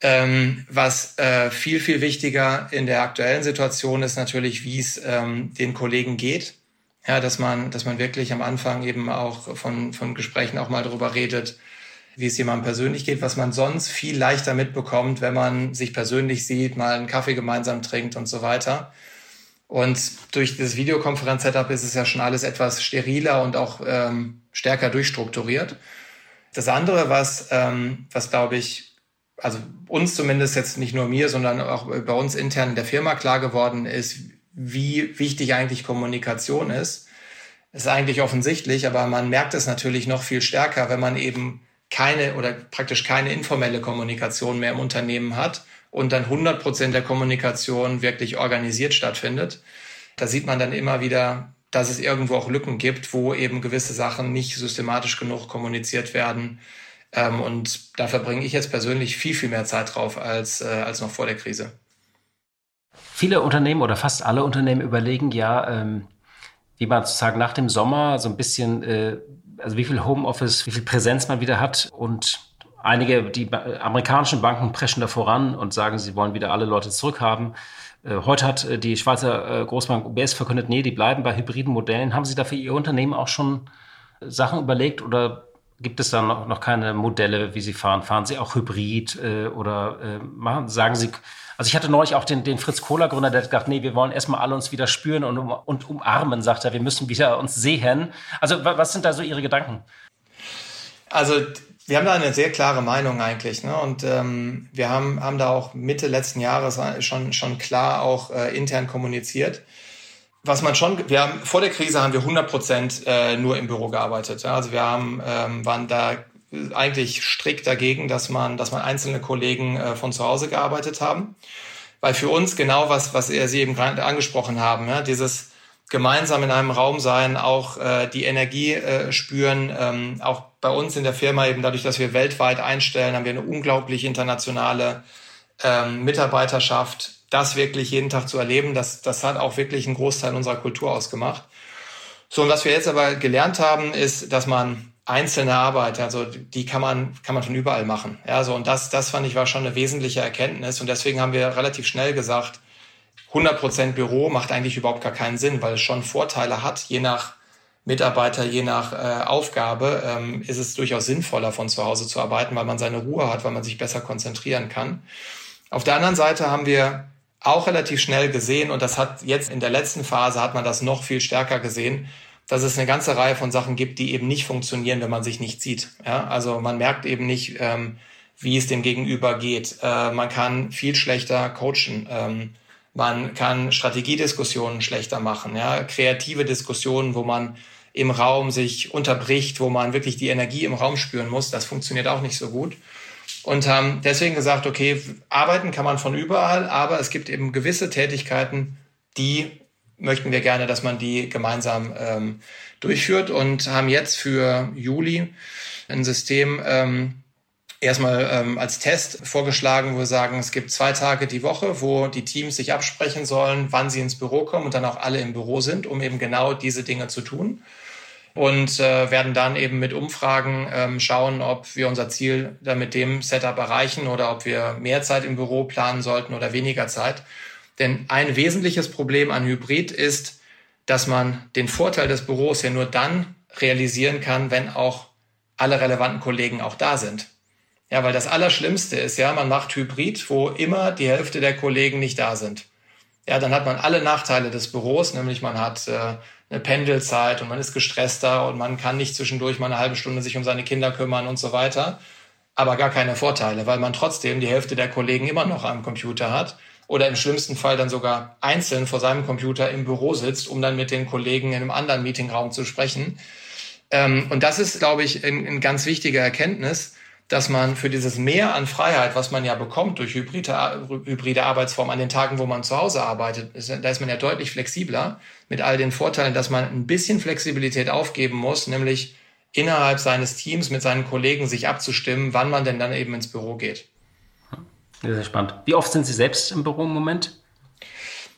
Ähm, was äh, viel, viel wichtiger in der aktuellen Situation ist natürlich, wie es ähm, den Kollegen geht. Ja, dass man, dass man wirklich am Anfang eben auch von, von Gesprächen auch mal darüber redet, wie es jemandem persönlich geht, was man sonst viel leichter mitbekommt, wenn man sich persönlich sieht, mal einen Kaffee gemeinsam trinkt und so weiter. Und durch das Videokonferenz-Setup ist es ja schon alles etwas steriler und auch ähm, stärker durchstrukturiert. Das andere, was, ähm, was glaube ich, also uns zumindest jetzt nicht nur mir, sondern auch bei uns intern in der Firma klar geworden ist, wie wichtig eigentlich Kommunikation ist. Ist eigentlich offensichtlich, aber man merkt es natürlich noch viel stärker, wenn man eben keine oder praktisch keine informelle Kommunikation mehr im Unternehmen hat und dann 100 Prozent der Kommunikation wirklich organisiert stattfindet. Da sieht man dann immer wieder, dass es irgendwo auch Lücken gibt, wo eben gewisse Sachen nicht systematisch genug kommuniziert werden. Ähm, und da verbringe ich jetzt persönlich viel, viel mehr Zeit drauf als, äh, als noch vor der Krise. Viele Unternehmen oder fast alle Unternehmen überlegen ja, ähm, wie man sozusagen nach dem Sommer so ein bisschen äh, also wie viel Homeoffice, wie viel Präsenz man wieder hat und einige, die amerikanischen Banken preschen da voran und sagen, sie wollen wieder alle Leute zurückhaben. Äh, heute hat äh, die Schweizer äh, Großbank UBS verkündet, nee, die bleiben bei hybriden Modellen. Haben Sie da für Ihr Unternehmen auch schon Sachen überlegt oder gibt es da noch, noch keine Modelle, wie Sie fahren? Fahren Sie auch hybrid oder machen, sagen Sie Also ich hatte neulich auch den, den Fritz Kohler Gründer, der hat gesagt, nee, wir wollen erstmal alle uns wieder spüren und, um, und umarmen, sagt er, wir müssen wieder uns sehen. Also was sind da so Ihre Gedanken? Also wir haben da eine sehr klare Meinung eigentlich. Ne? Und ähm, wir haben, haben da auch Mitte letzten Jahres schon, schon klar auch äh, intern kommuniziert. Was man schon, wir haben vor der Krise haben wir 100 Prozent äh, nur im Büro gearbeitet. Ja? Also wir haben, ähm, waren da eigentlich strikt dagegen, dass man, dass man einzelne Kollegen äh, von zu Hause gearbeitet haben. Weil für uns genau was, was Sie eben gerade angesprochen haben, ja? dieses gemeinsam in einem Raum sein, auch äh, die Energie äh, spüren. Ähm, auch bei uns in der Firma eben dadurch, dass wir weltweit einstellen, haben wir eine unglaublich internationale ähm, Mitarbeiterschaft. Das wirklich jeden Tag zu erleben, das, das hat auch wirklich einen Großteil unserer Kultur ausgemacht. So, und was wir jetzt aber gelernt haben, ist, dass man einzelne Arbeit, also die kann man, kann man von überall machen. Ja, so, und das, das fand ich war schon eine wesentliche Erkenntnis. Und deswegen haben wir relativ schnell gesagt, 100% Büro macht eigentlich überhaupt gar keinen Sinn, weil es schon Vorteile hat, je nach Mitarbeiter, je nach äh, Aufgabe ähm, ist es durchaus sinnvoller, von zu Hause zu arbeiten, weil man seine Ruhe hat, weil man sich besser konzentrieren kann. Auf der anderen Seite haben wir auch relativ schnell gesehen, und das hat jetzt in der letzten Phase hat man das noch viel stärker gesehen, dass es eine ganze Reihe von Sachen gibt, die eben nicht funktionieren, wenn man sich nicht sieht. Ja? Also man merkt eben nicht, ähm, wie es dem Gegenüber geht. Äh, man kann viel schlechter coachen. Ähm, man kann Strategiediskussionen schlechter machen, ja, kreative Diskussionen, wo man im Raum sich unterbricht, wo man wirklich die Energie im Raum spüren muss. Das funktioniert auch nicht so gut. Und haben deswegen gesagt, okay, arbeiten kann man von überall, aber es gibt eben gewisse Tätigkeiten, die möchten wir gerne, dass man die gemeinsam ähm, durchführt und haben jetzt für Juli ein System ähm, erstmal ähm, als Test vorgeschlagen, wo wir sagen, es gibt zwei Tage die Woche, wo die Teams sich absprechen sollen, wann sie ins Büro kommen und dann auch alle im Büro sind, um eben genau diese Dinge zu tun. Und äh, werden dann eben mit Umfragen ähm, schauen, ob wir unser Ziel dann mit dem Setup erreichen oder ob wir mehr Zeit im Büro planen sollten oder weniger Zeit. Denn ein wesentliches Problem an Hybrid ist, dass man den Vorteil des Büros ja nur dann realisieren kann, wenn auch alle relevanten Kollegen auch da sind. Ja, weil das Allerschlimmste ist ja, man macht Hybrid, wo immer die Hälfte der Kollegen nicht da sind. Ja, dann hat man alle Nachteile des Büros, nämlich man hat äh, eine Pendelzeit und man ist gestresster und man kann nicht zwischendurch mal eine halbe Stunde sich um seine Kinder kümmern und so weiter. Aber gar keine Vorteile, weil man trotzdem die Hälfte der Kollegen immer noch am Computer hat oder im schlimmsten Fall dann sogar einzeln vor seinem Computer im Büro sitzt, um dann mit den Kollegen in einem anderen Meetingraum zu sprechen. Ähm, und das ist, glaube ich, eine ganz wichtige Erkenntnis, dass man für dieses Mehr an Freiheit, was man ja bekommt durch hybride, hybride Arbeitsformen an den Tagen, wo man zu Hause arbeitet, ist, da ist man ja deutlich flexibler mit all den Vorteilen, dass man ein bisschen Flexibilität aufgeben muss, nämlich innerhalb seines Teams mit seinen Kollegen sich abzustimmen, wann man denn dann eben ins Büro geht. Sehr, sehr spannend. Wie oft sind Sie selbst im Büro im Moment?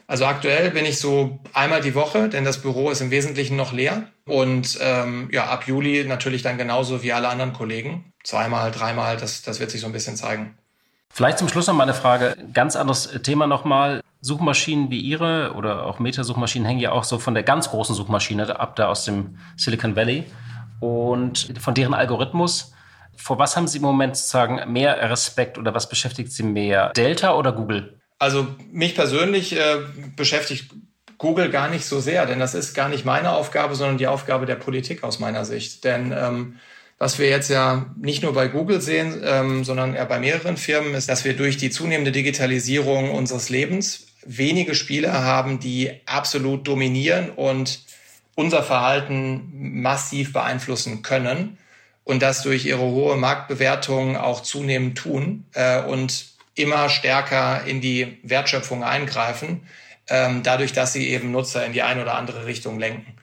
Also aktuell bin ich so einmal die Woche, denn das Büro ist im Wesentlichen noch leer. Und ähm, ja, ab Juli natürlich dann genauso wie alle anderen Kollegen. Zweimal, dreimal, das, das wird sich so ein bisschen zeigen. Vielleicht zum Schluss noch mal eine Frage. Ganz anderes Thema nochmal. Suchmaschinen wie Ihre oder auch Meta-Suchmaschinen hängen ja auch so von der ganz großen Suchmaschine ab, da aus dem Silicon Valley und von deren Algorithmus. Vor was haben Sie im Moment sozusagen mehr Respekt oder was beschäftigt Sie mehr? Delta oder Google? Also mich persönlich äh, beschäftigt Google gar nicht so sehr, denn das ist gar nicht meine Aufgabe, sondern die Aufgabe der Politik aus meiner Sicht. Denn ähm, was wir jetzt ja nicht nur bei Google sehen, ähm, sondern ja bei mehreren Firmen, ist, dass wir durch die zunehmende Digitalisierung unseres Lebens wenige Spieler haben, die absolut dominieren und unser Verhalten massiv beeinflussen können und das durch ihre hohe Marktbewertung auch zunehmend tun äh, und immer stärker in die Wertschöpfung eingreifen, ähm, dadurch, dass sie eben Nutzer in die eine oder andere Richtung lenken.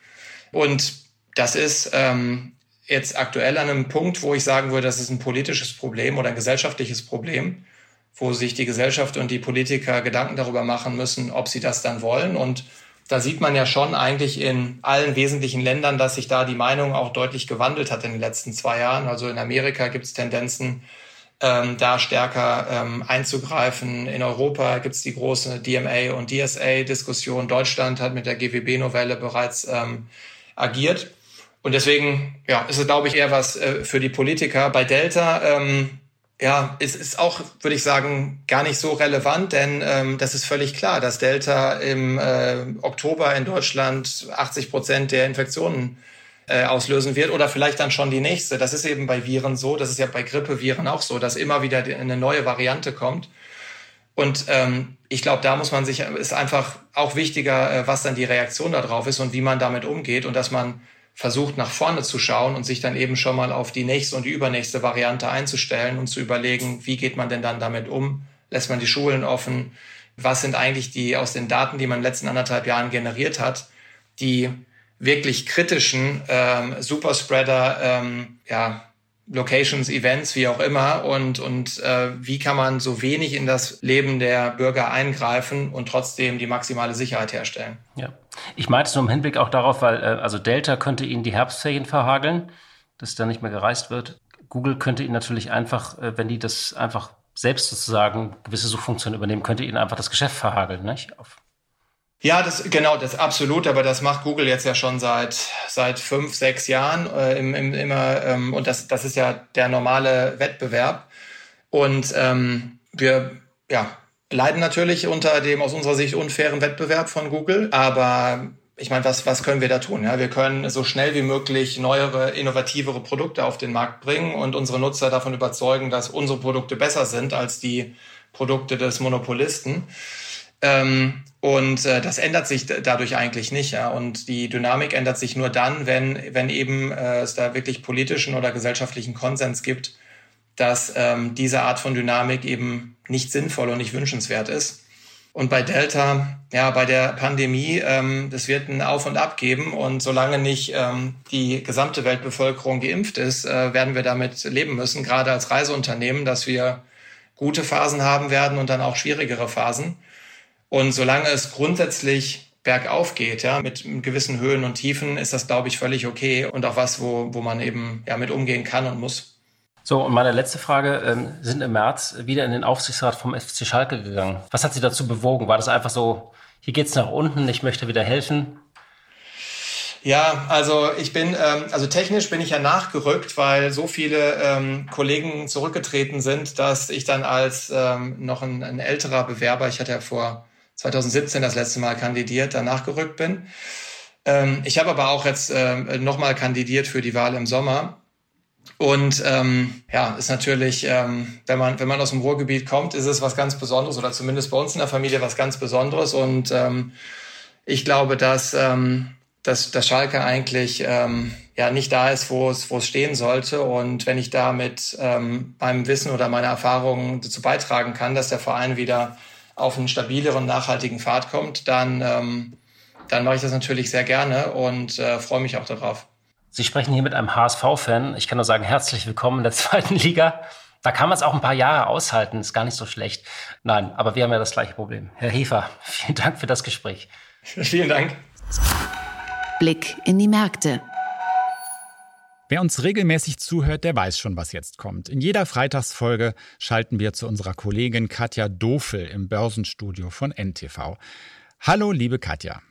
Und das ist ähm, jetzt aktuell an einem Punkt, wo ich sagen würde, das ist ein politisches Problem oder ein gesellschaftliches Problem, wo sich die Gesellschaft und die Politiker Gedanken darüber machen müssen, ob sie das dann wollen. Und da sieht man ja schon eigentlich in allen wesentlichen Ländern, dass sich da die Meinung auch deutlich gewandelt hat in den letzten zwei Jahren. Also in Amerika gibt es Tendenzen, ähm, da stärker ähm, einzugreifen. In Europa gibt es die große DMA und DSA-Diskussion. Deutschland hat mit der GWB-Novelle bereits ähm, agiert. Und deswegen ja, ist es, glaube ich, eher was äh, für die Politiker. Bei Delta ähm, ja, es ist auch, würde ich sagen, gar nicht so relevant, denn ähm, das ist völlig klar, dass Delta im äh, Oktober in Deutschland 80 Prozent der Infektionen äh, auslösen wird oder vielleicht dann schon die nächste. Das ist eben bei Viren so, das ist ja bei Grippeviren auch so, dass immer wieder eine neue Variante kommt. Und ähm, ich glaube, da muss man sich, ist einfach auch wichtiger, äh, was dann die Reaktion darauf ist und wie man damit umgeht und dass man versucht, nach vorne zu schauen und sich dann eben schon mal auf die nächste und die übernächste Variante einzustellen und zu überlegen, wie geht man denn dann damit um? Lässt man die Schulen offen? Was sind eigentlich die aus den Daten, die man in den letzten anderthalb Jahren generiert hat, die wirklich kritischen ähm, Superspreader, ähm, ja, Locations, Events, wie auch immer und, und äh, wie kann man so wenig in das Leben der Bürger eingreifen und trotzdem die maximale Sicherheit herstellen. Ja, ich meinte es nur im Hinblick auch darauf, weil äh, also Delta könnte Ihnen die Herbstferien verhageln, dass da nicht mehr gereist wird. Google könnte Ihnen natürlich einfach, äh, wenn die das einfach selbst sozusagen gewisse Suchfunktionen übernehmen, könnte Ihnen einfach das Geschäft verhageln, nicht? Auf ja, das genau, das absolut, aber das macht Google jetzt ja schon seit seit fünf, sechs Jahren äh, im, im, immer ähm, und das das ist ja der normale Wettbewerb und ähm, wir ja leiden natürlich unter dem aus unserer Sicht unfairen Wettbewerb von Google, aber ich meine, was, was können wir da tun? Ja, wir können so schnell wie möglich neuere, innovativere Produkte auf den Markt bringen und unsere Nutzer davon überzeugen, dass unsere Produkte besser sind als die Produkte des Monopolisten. Ähm, und äh, das ändert sich dadurch eigentlich nicht. Ja? Und die Dynamik ändert sich nur dann, wenn, wenn eben äh, es da wirklich politischen oder gesellschaftlichen Konsens gibt, dass ähm, diese Art von Dynamik eben nicht sinnvoll und nicht wünschenswert ist. Und bei Delta, ja, bei der Pandemie, ähm, das wird ein Auf und Ab geben. Und solange nicht ähm, die gesamte Weltbevölkerung geimpft ist, äh, werden wir damit leben müssen, gerade als Reiseunternehmen, dass wir gute Phasen haben werden und dann auch schwierigere Phasen. Und solange es grundsätzlich bergauf geht, ja, mit gewissen Höhen und Tiefen, ist das, glaube ich, völlig okay und auch was, wo, wo man eben ja mit umgehen kann und muss. So, und meine letzte Frage, ähm, sind im März wieder in den Aufsichtsrat vom FC Schalke gegangen. Was hat Sie dazu bewogen? War das einfach so, hier geht's nach unten, ich möchte wieder helfen? Ja, also ich bin, ähm, also technisch bin ich ja nachgerückt, weil so viele ähm, Kollegen zurückgetreten sind, dass ich dann als ähm, noch ein, ein älterer Bewerber, ich hatte ja vor 2017 das letzte Mal kandidiert, danach gerückt bin. Ähm, ich habe aber auch jetzt ähm, nochmal kandidiert für die Wahl im Sommer. Und ähm, ja, ist natürlich, ähm, wenn man wenn man aus dem Ruhrgebiet kommt, ist es was ganz Besonderes oder zumindest bei uns in der Familie was ganz Besonderes. Und ähm, ich glaube, dass ähm, dass, dass Schalke eigentlich ähm, ja nicht da ist, wo es wo es stehen sollte. Und wenn ich da mit ähm, meinem Wissen oder meiner Erfahrungen dazu beitragen kann, dass der Verein wieder auf einen stabileren, nachhaltigen Pfad kommt, dann, ähm, dann mache ich das natürlich sehr gerne und äh, freue mich auch darauf. Sie sprechen hier mit einem HSV-Fan. Ich kann nur sagen, herzlich willkommen in der *laughs* zweiten Liga. Da kann man es auch ein paar Jahre aushalten, ist gar nicht so schlecht. Nein, aber wir haben ja das gleiche Problem. Herr Hefer, *laughs* vielen Dank für das Gespräch. vielen Dank. Blick in die Märkte. Wer uns regelmäßig zuhört, der weiß schon, was jetzt kommt. In jeder Freitagsfolge schalten wir zu unserer Kollegin Katja Dofel im Börsenstudio von NTV. Hallo, liebe Katja.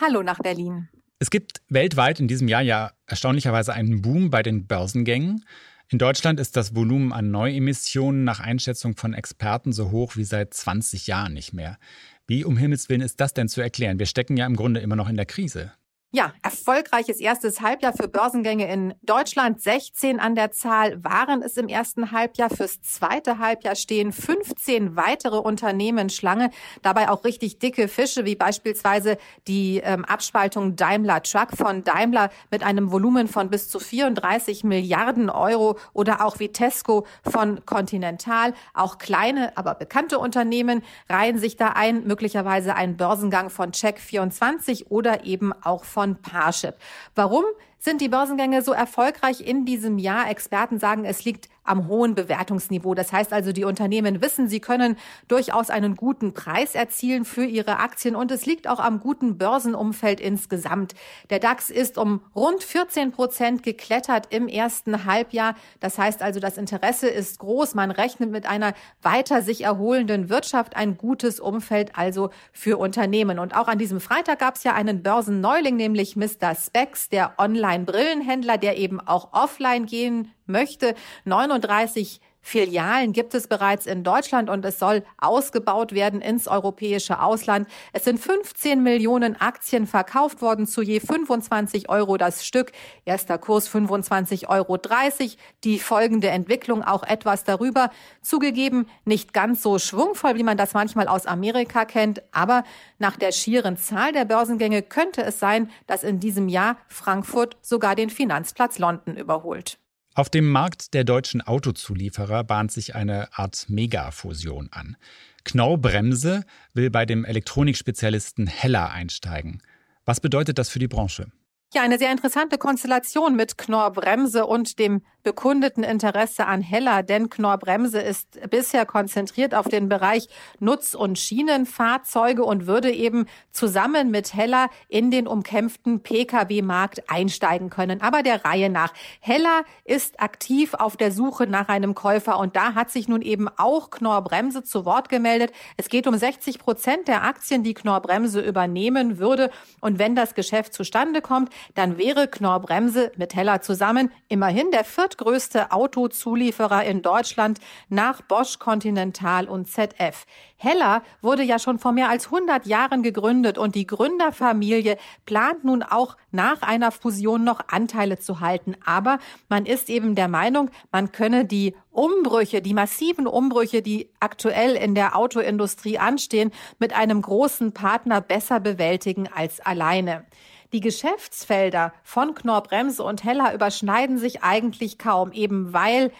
Hallo nach Berlin. Es gibt weltweit in diesem Jahr ja erstaunlicherweise einen Boom bei den Börsengängen. In Deutschland ist das Volumen an Neuemissionen nach Einschätzung von Experten so hoch wie seit 20 Jahren nicht mehr. Wie um Himmels Willen ist das denn zu erklären? Wir stecken ja im Grunde immer noch in der Krise. Ja, erfolgreiches erstes Halbjahr für Börsengänge in Deutschland. 16 an der Zahl waren es im ersten Halbjahr. Fürs zweite Halbjahr stehen 15 weitere Unternehmen Schlange. Dabei auch richtig dicke Fische, wie beispielsweise die ähm, Abspaltung Daimler Truck von Daimler mit einem Volumen von bis zu 34 Milliarden Euro oder auch Vitesco von Continental. Auch kleine, aber bekannte Unternehmen reihen sich da ein. Möglicherweise ein Börsengang von Check24 oder eben auch von von Parship. Warum sind die Börsengänge so erfolgreich in diesem Jahr? Experten sagen, es liegt am hohen Bewertungsniveau. Das heißt also, die Unternehmen wissen, sie können durchaus einen guten Preis erzielen für ihre Aktien und es liegt auch am guten Börsenumfeld insgesamt. Der DAX ist um rund 14 Prozent geklettert im ersten Halbjahr. Das heißt also, das Interesse ist groß. Man rechnet mit einer weiter sich erholenden Wirtschaft, ein gutes Umfeld also für Unternehmen. Und auch an diesem Freitag gab es ja einen Börsenneuling, nämlich Mr. Specs, der Online-Brillenhändler, der eben auch offline gehen möchte. 39 Filialen gibt es bereits in Deutschland und es soll ausgebaut werden ins europäische Ausland. Es sind 15 Millionen Aktien verkauft worden zu je 25 Euro das Stück. Erster Kurs 25,30 Euro. Die folgende Entwicklung auch etwas darüber. Zugegeben, nicht ganz so schwungvoll, wie man das manchmal aus Amerika kennt, aber nach der schieren Zahl der Börsengänge könnte es sein, dass in diesem Jahr Frankfurt sogar den Finanzplatz London überholt. Auf dem Markt der deutschen Autozulieferer bahnt sich eine Art Megafusion an. Knorr Bremse will bei dem Elektronikspezialisten Heller einsteigen. Was bedeutet das für die Branche? Ja, eine sehr interessante Konstellation mit Knorr Bremse und dem bekundeten Interesse an Heller, denn Knorr Bremse ist bisher konzentriert auf den Bereich Nutz- und Schienenfahrzeuge und würde eben zusammen mit Heller in den umkämpften Pkw-Markt einsteigen können. Aber der Reihe nach. Heller ist aktiv auf der Suche nach einem Käufer und da hat sich nun eben auch Knorr Bremse zu Wort gemeldet. Es geht um 60 Prozent der Aktien, die Knorr Bremse übernehmen würde. Und wenn das Geschäft zustande kommt, dann wäre Knorr Bremse mit Heller zusammen immerhin der viertgrößte Autozulieferer in Deutschland nach Bosch, Continental und ZF. Heller wurde ja schon vor mehr als 100 Jahren gegründet und die Gründerfamilie plant nun auch nach einer Fusion noch Anteile zu halten. Aber man ist eben der Meinung, man könne die Umbrüche, die massiven Umbrüche, die aktuell in der Autoindustrie anstehen, mit einem großen Partner besser bewältigen als alleine. Die Geschäftsfelder von Knorr-Bremse und Heller überschneiden sich eigentlich kaum, eben weil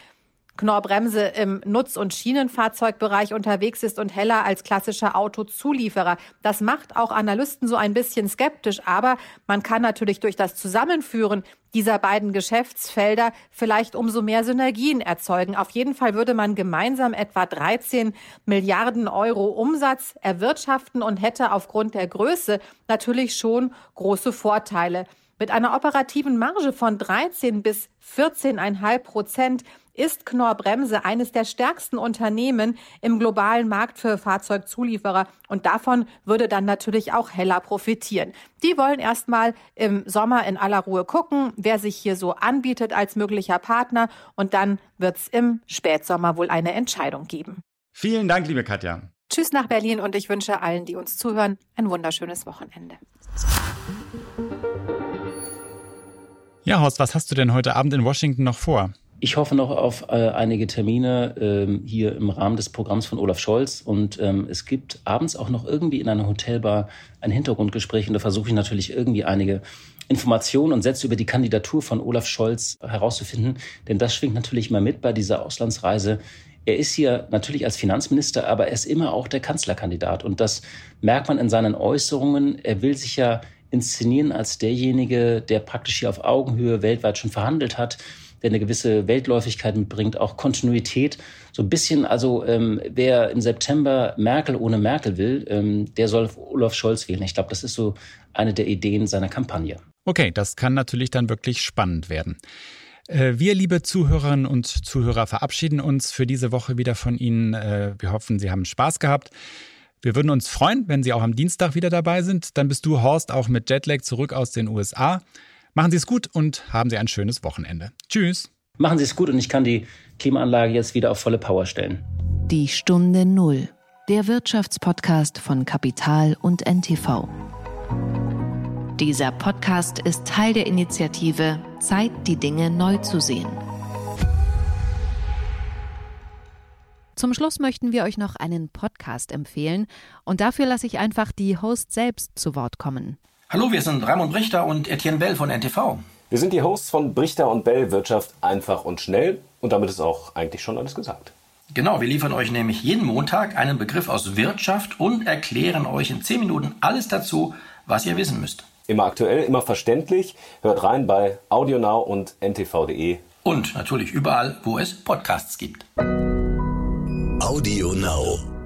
Knorr-Bremse im Nutz- und Schienenfahrzeugbereich unterwegs ist und Heller als klassischer Autozulieferer. Das macht auch Analysten so ein bisschen skeptisch, aber man kann natürlich durch das Zusammenführen dieser beiden Geschäftsfelder vielleicht umso mehr Synergien erzeugen. Auf jeden Fall würde man gemeinsam etwa 13 Milliarden Euro Umsatz erwirtschaften und hätte aufgrund der Größe natürlich schon große Vorteile. Mit einer operativen Marge von 13 bis 14,5 Prozent ist Knorr Bremse eines der stärksten Unternehmen im globalen Markt für Fahrzeugzulieferer und davon würde dann natürlich auch Heller profitieren. Die wollen erstmal im Sommer in aller Ruhe gucken, wer sich hier so anbietet als möglicher Partner und dann wird es im Spätsommer wohl eine Entscheidung geben. Vielen Dank, liebe Katja. Tschüss nach Berlin und ich wünsche allen, die uns zuhören, ein wunderschönes Wochenende. Ja, Horst, was hast du denn heute Abend in Washington noch vor? Ich hoffe noch auf äh, einige Termine ähm, hier im Rahmen des Programms von Olaf Scholz. Und ähm, es gibt abends auch noch irgendwie in einer Hotelbar ein Hintergrundgespräch. Und da versuche ich natürlich irgendwie einige Informationen und Sätze über die Kandidatur von Olaf Scholz herauszufinden. Denn das schwingt natürlich immer mit bei dieser Auslandsreise. Er ist hier natürlich als Finanzminister, aber er ist immer auch der Kanzlerkandidat. Und das merkt man in seinen Äußerungen. Er will sich ja inszenieren als derjenige, der praktisch hier auf Augenhöhe weltweit schon verhandelt hat der eine gewisse Weltläufigkeit mitbringt, auch Kontinuität. So ein bisschen, also ähm, wer im September Merkel ohne Merkel will, ähm, der soll Olaf Scholz wählen. Ich glaube, das ist so eine der Ideen seiner Kampagne. Okay, das kann natürlich dann wirklich spannend werden. Äh, wir, liebe Zuhörerinnen und Zuhörer, verabschieden uns für diese Woche wieder von Ihnen. Äh, wir hoffen, Sie haben Spaß gehabt. Wir würden uns freuen, wenn Sie auch am Dienstag wieder dabei sind. Dann bist du, Horst, auch mit Jetlag zurück aus den USA. Machen Sie es gut und haben Sie ein schönes Wochenende. Tschüss. Machen Sie es gut und ich kann die Klimaanlage jetzt wieder auf volle Power stellen. Die Stunde Null, der Wirtschaftspodcast von Kapital und NTV. Dieser Podcast ist Teil der Initiative Zeit, die Dinge neu zu sehen. Zum Schluss möchten wir euch noch einen Podcast empfehlen und dafür lasse ich einfach die Host selbst zu Wort kommen. Hallo, wir sind Ramon Brichter und Etienne Bell von NTV. Wir sind die Hosts von Brichter und Bell Wirtschaft einfach und schnell und damit ist auch eigentlich schon alles gesagt. Genau, wir liefern euch nämlich jeden Montag einen Begriff aus Wirtschaft und erklären euch in 10 Minuten alles dazu, was ihr wissen müsst. Immer aktuell, immer verständlich. Hört rein bei AudioNow und ntv.de. Und natürlich überall, wo es Podcasts gibt. AudioNow.